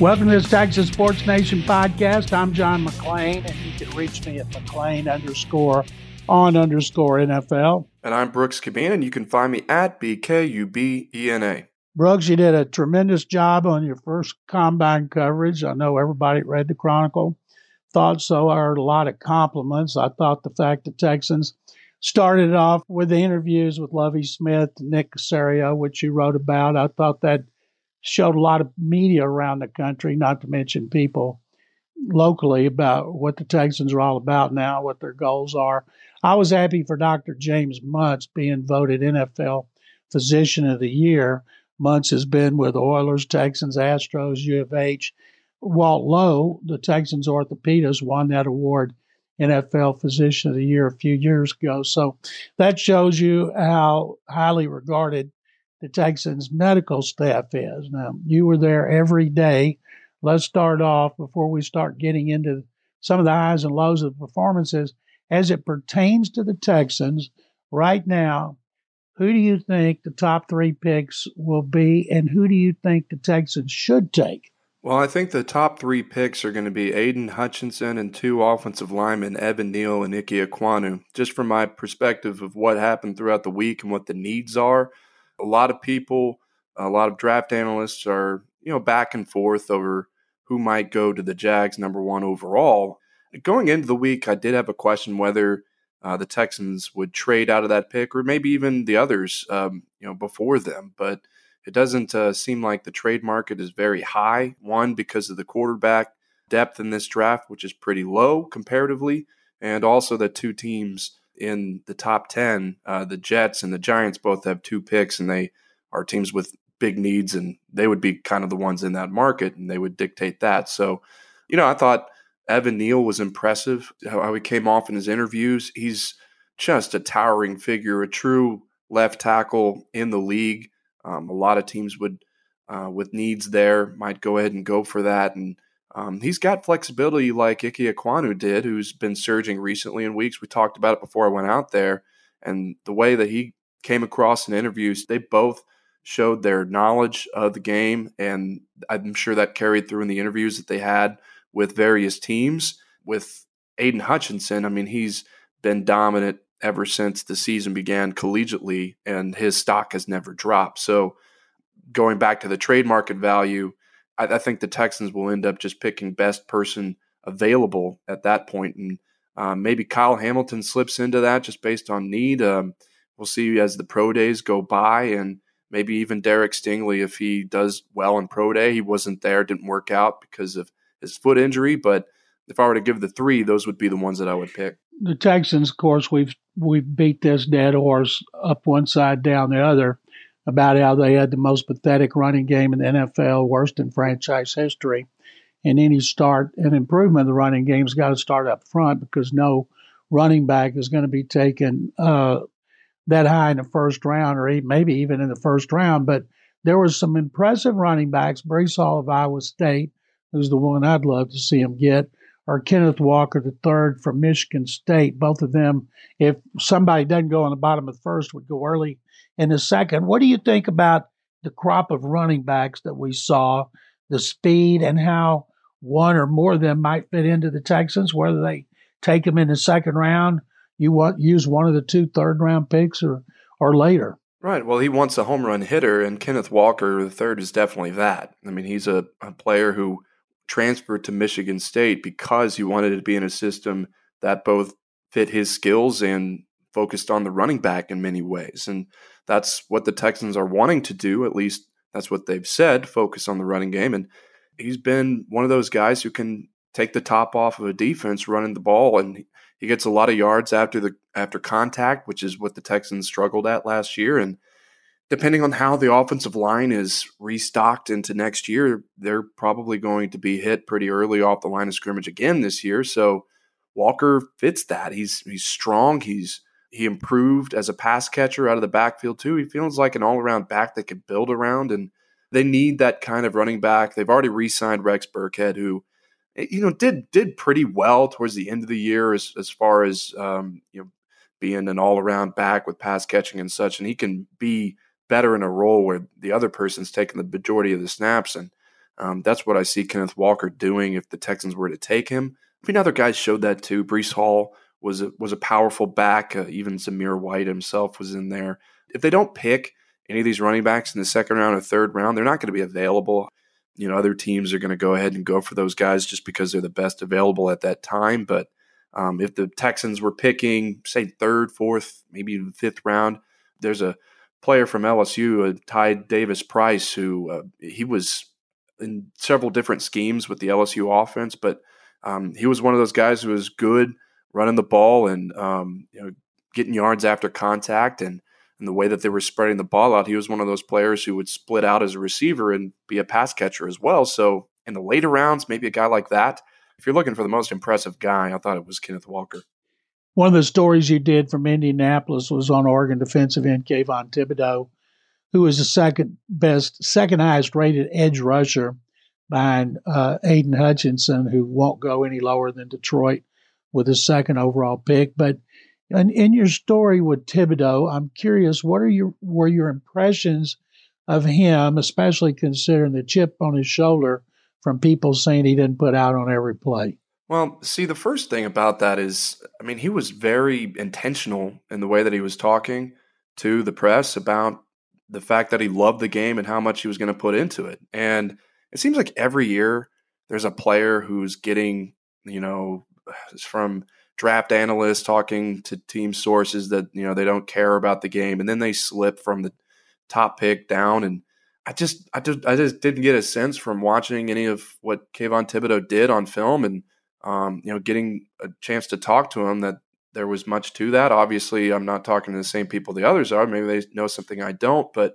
Welcome to this Texas Sports Nation podcast. I'm John McClain, and you can reach me at McClain underscore on underscore NFL. And I'm Brooks Kubena, and you can find me at BKUBENA. Brooks, you did a tremendous job on your first combine coverage. I know everybody read the Chronicle, thought so. I heard a lot of compliments. I thought the fact the Texans started off with the interviews with Lovie Smith, Nick Caserio, which you wrote about, I thought that showed a lot of media around the country, not to mention people locally about what the Texans are all about now, what their goals are. I was happy for Dr. James Muntz being voted NFL Physician of the Year. Muntz has been with Oilers, Texans, Astros, U of H. Walt Lowe, the Texans orthopedist, won that award NFL Physician of the Year a few years ago. So that shows you how highly regarded the Texans medical staff is. Now, you were there every day. Let's start off before we start getting into some of the highs and lows of the performances as it pertains to the Texans right now. Who do you think the top three picks will be, and who do you think the Texans should take? Well, I think the top three picks are going to be Aidan Hutchinson and two offensive linemen, Evan Neal and Ike Ekwonu. Just from my perspective of what happened throughout the week and what the needs are, a lot of people, a lot of draft analysts are, you know, back and forth over who might go to the Jags number one overall. Going into the week, I did have a question whether uh, the Texans would trade out of that pick or maybe even the others, um, you know, before them. But it doesn't uh, seem like the trade market is very high. One, because of the quarterback depth in this draft, which is pretty low comparatively, and also that two teams in the top 10, uh, the Jets and the Giants both have two picks, and they are teams with big needs, and they would be kind of the ones in that market, and they would dictate that. So, you know, I thought Evan Neal was impressive, how he came off in his interviews. He's just a towering figure, a true left tackle in the league. Um, a lot of teams would, uh, with needs there, might go ahead and go for that. And um, he's got flexibility like Ike Ekwonu did, who's been surging recently in weeks. We talked about it before I went out there, and the way that he came across in interviews, they both showed their knowledge of the game, and I'm sure that carried through in the interviews that they had with various teams. With Aidan Hutchinson, I mean, he's been dominant ever since the season began collegiately, and his stock has never dropped. So, going back to the trade market value, I, I, think the Texans will end up just picking best person available at that point, and um, maybe Kyle Hamilton slips into that just based on need. Um, we'll see as the pro days go by, and maybe even Derek Stingley if he does well in pro day. He wasn't there, didn't work out because of his foot injury, but if I were to give the three, those would be the ones that I would pick. The Texans, of course, we've we've beat this dead horse up one side, down the other about how they had the most pathetic running game in the NFL, worst in franchise history. And any start and improvement of the running game's got to start up front because no running back is going to be taken uh, that high in the first round or maybe even in the first round. But there was some impressive running backs. Breece Hall of Iowa State, who's the one I'd love to see him get, or Kenneth Walker the third from Michigan State. Both of them, if somebody doesn't go on the bottom of the first, would go early in the second. What do you think about the crop of running backs that we saw, the speed, and how one or more of them might fit into the Texans, whether they take them in the second round, you want use one of the two third round picks or or later. Right. Well, he wants a home run hitter, and Kenneth Walker the third is definitely that. I mean, he's a, a player who transferred to Michigan State because he wanted to be in a system that both fit his skills and focused on the running back in many ways. And that's what the Texans are wanting to do. At least that's what they've said focus on the running game. And he's been one of those guys who can take the top off of a defense running the ball. And he gets a lot of yards after the after contact, which is what the Texans struggled at last year. And depending on how the offensive line is restocked into next year, they're probably going to be hit pretty early off the line of scrimmage again this year. So Walker fits that. He's he's strong. He's he improved as a pass catcher out of the backfield too. He feels like an all around back they can build around, and they need that kind of running back. They've already re-signed Rex Burkhead, who eh, you know did did pretty well towards the end of the year as as far as um, you know being an all around back with pass catching and such, and he can be better in a role where the other person's taking the majority of the snaps and Um, that's what I see Kenneth Walker doing if the Texans were to take him. I mean, other guys showed that too. Breece Hall was a, was a powerful back. Uh, even Zamir White himself was in there. If they don't pick any of these running backs in the second round or third round, they're not going to be available. You know, other teams are going to go ahead and go for those guys just because they're the best available at that time. But um, if the Texans were picking, say, third, fourth, maybe even fifth round, there's a player from LSU, uh, Ty Davis Price, who uh, he was in several different schemes with the LSU offense, but um, he was one of those guys who was good running the ball and um, you know getting yards after contact and and the way that they were spreading the ball out. He was one of those players who would split out as a receiver and be a pass catcher as well. So in the later rounds, maybe a guy like that. If you're looking for the most impressive guy, I thought it was Kenneth Walker. One of the stories you did from Indianapolis was on Oregon defensive end Kayvon Thibodeaux, who was the second best, second highest rated edge rusher behind uh, Aidan Hutchinson, who won't go any lower than Detroit with his second overall pick. But in, in your story with Thibodeaux, I'm curious, what are your were your impressions of him, especially considering the chip on his shoulder from people saying he didn't put out on every play? Well, see, the first thing about that is, I mean, he was very intentional in the way that he was talking to the press about the fact that he loved the game and how much he was going to put into it. And it seems like every year there's a player who's getting, you know, from draft analysts talking to team sources that, you know, they don't care about the game and then they slip from the top pick down and I just I just I just didn't get a sense from watching any of what Kayvon Thibodeaux did on film and um, you know getting a chance to talk to him that there was much to that. Obviously, I'm not talking to the same people the others are. Maybe they know something I don't, but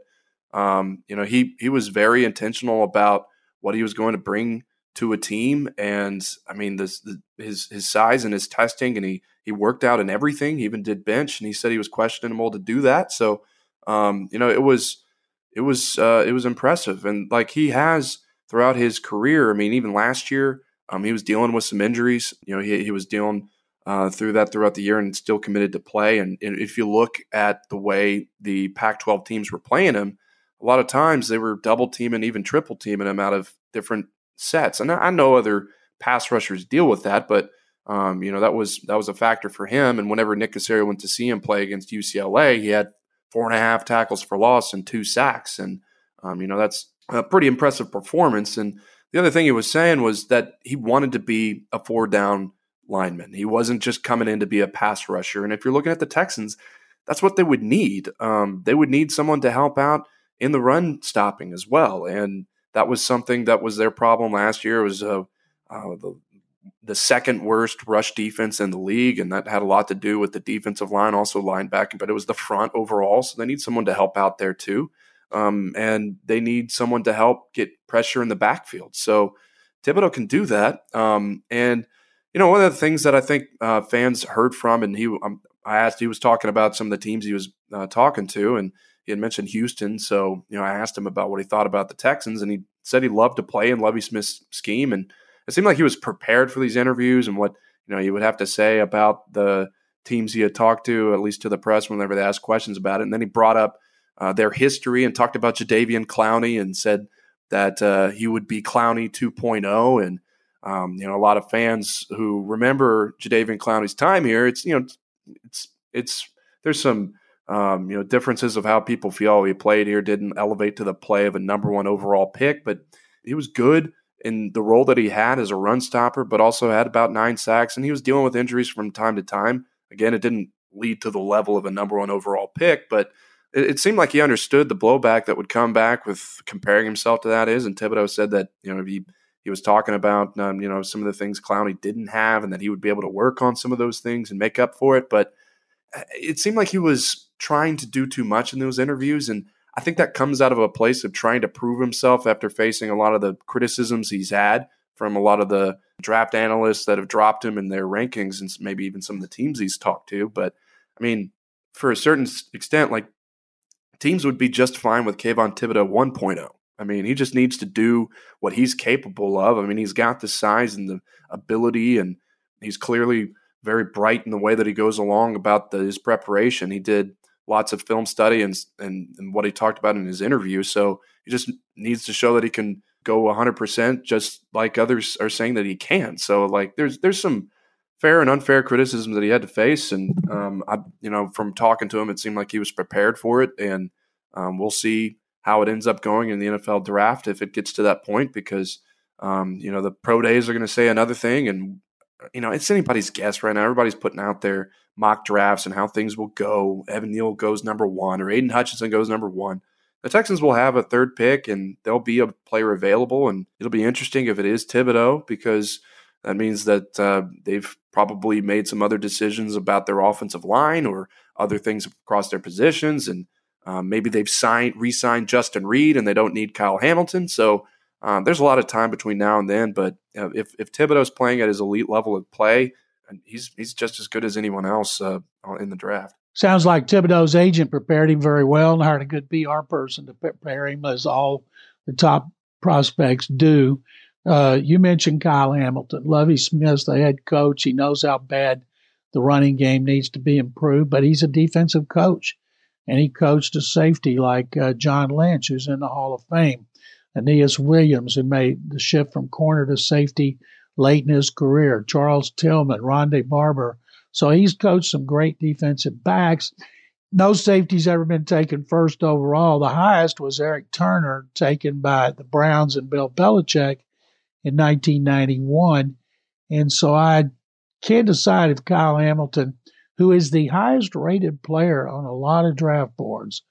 um, you know he he was very intentional about what he was going to bring to a team. And I mean, this the, his his size and his testing, and he he worked out in everything. He even did bench, and he said he was questionable to do that. So, um, you know, it was it was uh, it was impressive, and like he has throughout his career. I mean, even last year, um, he was dealing with some injuries. You know, he he was dealing. Uh, through that throughout the year and still committed to play. And, and if you look at the way the Pac 12 teams were playing him, a lot of times they were double teaming, even triple teaming him out of different sets. And I know other pass rushers deal with that, but um, you know that was that was a factor for him. And whenever Nick Caserio went to see him play against UCLA, he had four and a half tackles for loss and two sacks, and um, you know that's a pretty impressive performance. And the other thing he was saying was that he wanted to be a four down lineman. He wasn't just coming in to be a pass rusher. And if you're looking at the Texans, that's what they would need. Um, they would need someone to help out in the run stopping as well. And that was something that was their problem last year. It was uh, uh, the the second worst rush defense in the league, and that had a lot to do with the defensive line, also linebacking, but it was the front overall. So they need someone to help out there too, um, and they need someone to help get pressure in the backfield. So Thibodeaux can do that, um, and you know one of the things that I think uh, fans heard from, and he um, I asked, he was talking about some of the teams he was uh, talking to, and he had mentioned Houston, so you know I asked him about what he thought about the Texans, and he said he loved to play in Lovie Smith's scheme, and it seemed like he was prepared for these interviews and what you know he would have to say about the teams he had talked to, at least to the press whenever they asked questions about it. And then he brought up uh, their history and talked about Jadeveon Clowney and said that uh, he would be Clowney 2.0, and um, you know a lot of fans who remember Jadeveon Clowney's time here. It's you know it's it's there's some um, you know, differences of how people feel he played here didn't elevate to the play of a number one overall pick, but he was good in the role that he had as a run stopper, but also had about nine sacks, and he was dealing with injuries from time to time. Again, it didn't lead to the level of a number one overall pick, but it, it seemed like he understood the blowback that would come back with comparing himself to that is. And Thibodeaux said that you know he he was talking about um, you know some of the things Clowney didn't have, and that he would be able to work on some of those things and make up for it, but uh, it seemed like he was trying to do too much in those interviews. And I think that comes out of a place of trying to prove himself after facing a lot of the criticisms he's had from a lot of the draft analysts that have dropped him in their rankings and maybe even some of the teams he's talked to. But I mean, for a certain extent, like teams would be just fine with Kayvon Thibodeaux 1.0. I mean, he just needs to do what he's capable of. I mean, he's got the size and the ability, and he's clearly very bright in the way that he goes along about the, his preparation. He did lots of film study and, and, and what he talked about in his interview. So he just needs to show that he can go 100% just like others are saying that he can. So like there's there's some fair and unfair criticism that he had to face and um, I you know from talking to him it seemed like he was prepared for it and um, we'll see how it ends up going in the NFL draft if it gets to that point because um, you know the pro days are going to say another thing and you know it's anybody's guess right now everybody's putting out their mock drafts and how things will go Evan Neal goes number one or Aidan Hutchinson goes number one the Texans will have a third pick and there'll be a player available. And it'll be interesting if it is Thibodeaux because that means that uh, they've probably made some other decisions about their offensive line or other things across their positions. And um, maybe they've signed, re signed Justin Reid, and they don't need Kyle Hamilton. So um, there's a lot of time between now and then. But uh, if, if Thibodeaux's playing at his elite level of play, he's, he's just as good as anyone else uh, in the draft. Sounds like Thibodeaux's agent prepared him very well and hired a good PR person to prepare him, as all the top prospects do. Uh, you mentioned Kyle Hamilton. Lovie Smith's the head coach. He knows how bad the running game needs to be improved, but he's a defensive coach. And he coached a safety like uh, John Lynch, who's in the Hall of Fame. Aeneas Williams, who made the shift from corner to safety late in his career. Charles Tillman, Rondé Barber, so he's coached some great defensive backs. No safety's ever been taken first overall. The highest was Eric Turner, taken by the Browns and Bill Belichick in 1991. And so I can't decide if Kyle Hamilton, who is the highest rated player on a lot of draft boards,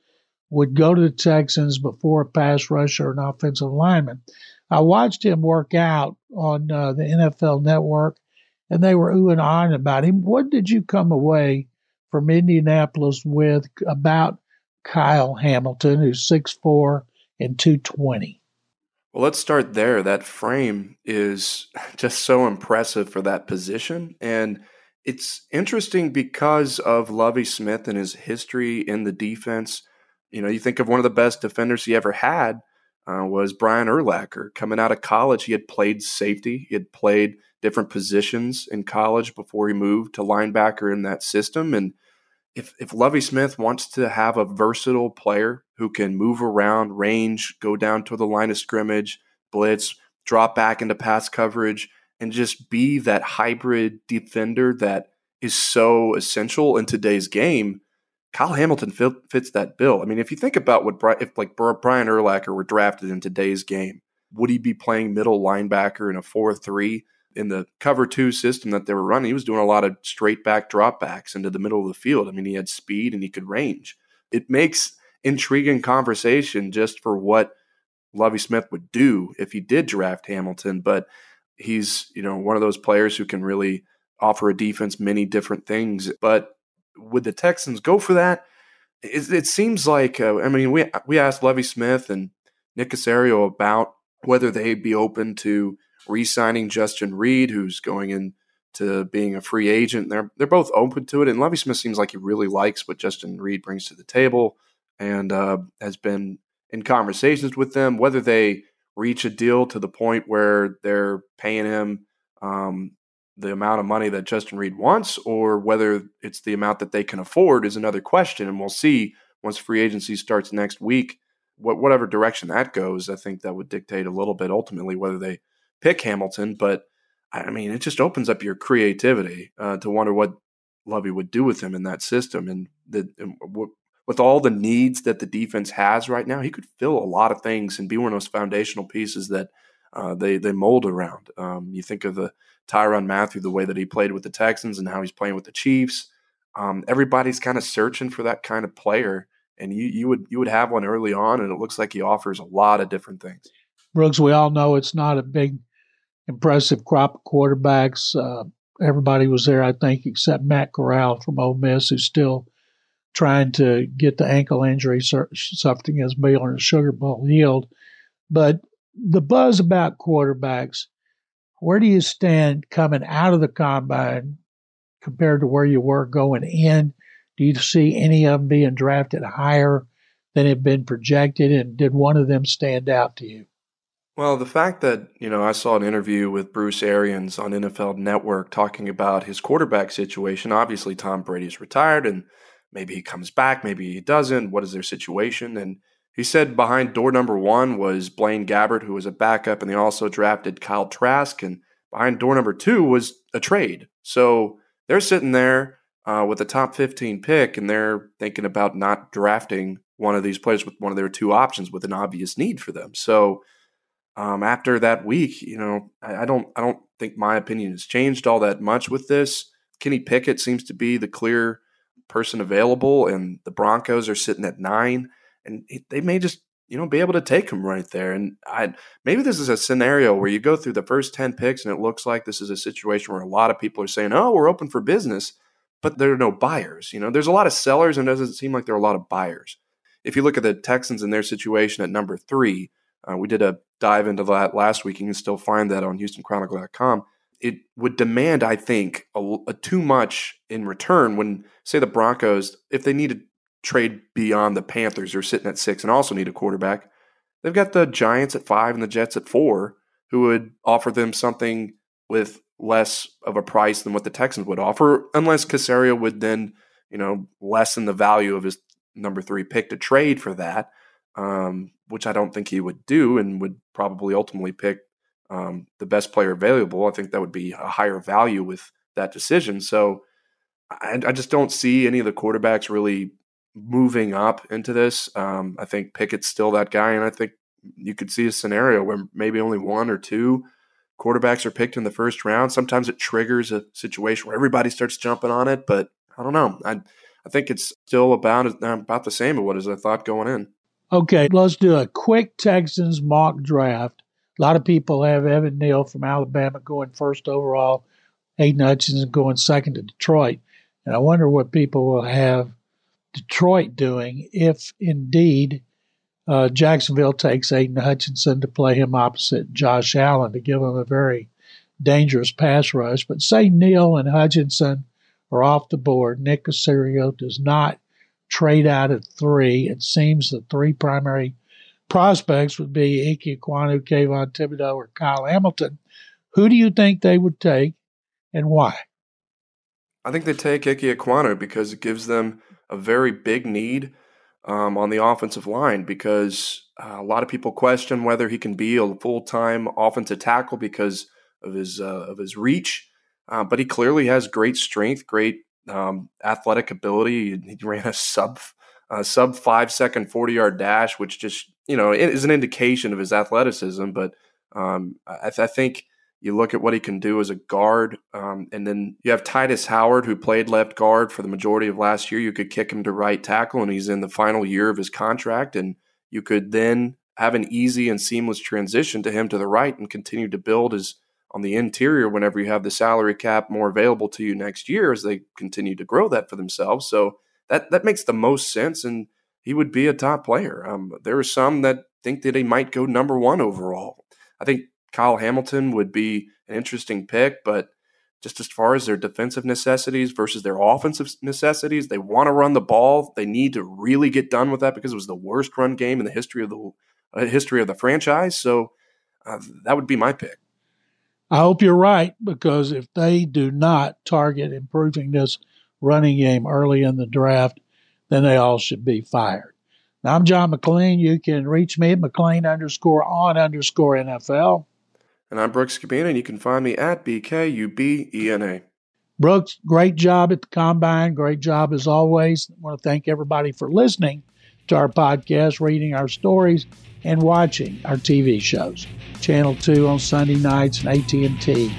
would go to the Texans before a pass rusher or an offensive lineman. I watched him work out on uh, the NFL Network and they were oohing and ahhing about him. What did you come away from Indianapolis with about Kyle Hamilton, who's 6'4 and 220? Well, let's start there. That frame is just so impressive for that position. And it's interesting because of Lovie Smith and his history in the defense. You know, you think of one of the best defenders he ever had uh, was Brian Urlacher. Coming out of college, he had played safety, he had played different positions in college before he moved to linebacker in that system. And if if Lovie Smith wants to have a versatile player who can move around, range, go down to the line of scrimmage, blitz, drop back into pass coverage, and just be that hybrid defender that is so essential in today's game, Kyle Hamilton fits that bill. I mean, if you think about what if like Brian Urlacher were drafted in today's game, would he be playing middle linebacker in a four three? In the cover two system that they were running, he was doing a lot of straight back dropbacks into the middle of the field. I mean, he had speed and he could range. It makes intriguing conversation just for what Lovie Smith would do if he did draft Hamilton, but he's, you know, one of those players who can really offer a defense many different things. But would the Texans go for that? It, it seems like, uh, I mean, we, we asked Lovie Smith and Nick Caserio about whether they'd be open to re-signing Justin Reid, who's going into being a free agent. They're they're both open to it, and Lovie Smith seems like he really likes what Justin Reid brings to the table, and uh, has been in conversations with them. Whether they reach a deal to the point where they're paying him um, the amount of money that Justin Reid wants, or whether it's the amount that they can afford, is another question, and we'll see once free agency starts next week. What, whatever direction that goes, I think that would dictate a little bit ultimately whether they pick Hamilton, but I mean, it just opens up your creativity uh, to wonder what Lovie would do with him in that system, and the and w- with all the needs that the defense has right now, he could fill a lot of things and be one of those foundational pieces that uh, they they mold around. Um, you think of the Tyrann Mathieu, the way that he played with the Texans, and how he's playing with the Chiefs. Um, everybody's kind of searching for that kind of player, and you you would you would have one early on, and it looks like he offers a lot of different things. Brooks, we all know it's not a big impressive crop of quarterbacks. Uh, everybody was there, I think, except Matt Corral from Ole Miss, who's still trying to get the ankle injury suffered against Baylor the Sugar Bowl healed. But the buzz about quarterbacks, where do you stand coming out of the combine compared to where you were going in? Do you see any of them being drafted higher than had been projected? And did one of them stand out to you? Well, the fact that, you know, I saw an interview with Bruce Arians on NFL Network talking about his quarterback situation. Obviously, Tom Brady's retired and maybe he comes back, maybe he doesn't. What is their situation? And He said behind door number one was Blaine Gabbert, who was a backup, and they also drafted Kyle Trask. And behind door number two was a trade. So they're sitting there uh, with a top 15 pick, and they're thinking about not drafting one of these players with one of their two options with an obvious need for them. So um, after that week, you know, I, I, don't I don't think my opinion has changed all that much with this. Kenny Pickett seems to be the clear person available, and the Broncos are sitting at nine, and they may just you know be able to take him right there. And I maybe this is a scenario where you go through the first ten picks, and it looks like this is a situation where a lot of people are saying, "Oh, we're open for business," but there are no buyers. You know, there's a lot of sellers, and it doesn't seem like there are a lot of buyers. If you look at the Texans and their situation at number three, uh, we did a dive into that last week. You can still find that on HoustonChronicle.com. It would demand, I think, a, a too much in return when, say, the Broncos, if they need to trade beyond the Panthers, who are sitting at six and also need a quarterback. They've got the Giants at five and the Jets at four, who would offer them something with less of a price than what the Texans would offer, unless Caserio would then, you know, lessen the value of his number three pick to trade for that um, which I don't think he would do and would probably ultimately pick um, the best player available. I think that would be a higher value with that decision. So I, I just don't see any of the quarterbacks really moving up into this. Um, I think Pickett's still that guy, and I think you could see a scenario where maybe only one or two quarterbacks are picked in the first round. Sometimes it triggers a situation where everybody starts jumping on it, but I don't know. I I think it's still about about the same of what I thought going in. Okay, let's do a quick Texans mock draft. A lot of people have Evan Neal from Alabama going first overall, Aidan Hutchinson going second to Detroit. And I wonder what people will have Detroit doing if indeed uh, Jacksonville takes Aidan Hutchinson to play him opposite Josh Allen to give him a very dangerous pass rush. But say Neal and Hutchinson are off the board. Nick Caserio does not trade out at three. It seems the three primary prospects would be Ike Ekwonu, Kayvon Thibodeaux, or Kyle Hamilton. Who do you think they would take and why? I think they take Ike Ekwonu because it gives them a very big need um, on the offensive line because uh, a lot of people question whether he can be a full time offensive tackle because of his uh, of his reach. Uh, but he clearly has great strength, great um, athletic ability. He ran a sub a sub five second forty yard dash, which just you know is an indication of his athleticism. But um, I, I, think you look at what he can do as a guard, um, and then you have Tytus Howard, who played left guard for the majority of last year. You could kick him to right tackle, and he's in the final year of his contract, and you could then have an easy and seamless transition to him to the right and continue to build his on the interior whenever you have the salary cap more available to you next year as they continue to grow that for themselves. So that that makes the most sense, and he would be a top player. Um, there are some that think that he might go number one overall. I think Kyle Hamilton would be an interesting pick, but just as far as their defensive necessities versus their offensive necessities, they want to run the ball. They need to really get done with that because it was the worst run game in the history of the uh, history of the franchise. So uh, that would be my pick. I hope you're right because if they do not target improving this running game early in the draft, then they all should be fired. Now, I'm John McClain. You can reach me at McClain underscore on underscore NFL. And I'm Brooks Kubena, and you can find me at BKUBENA. Brooks, great job at the combine. Great job as always. I want to thank everybody for listening to our podcast, reading our stories, and watching our TV shows. Channel 2 on Sunday nights and AT&T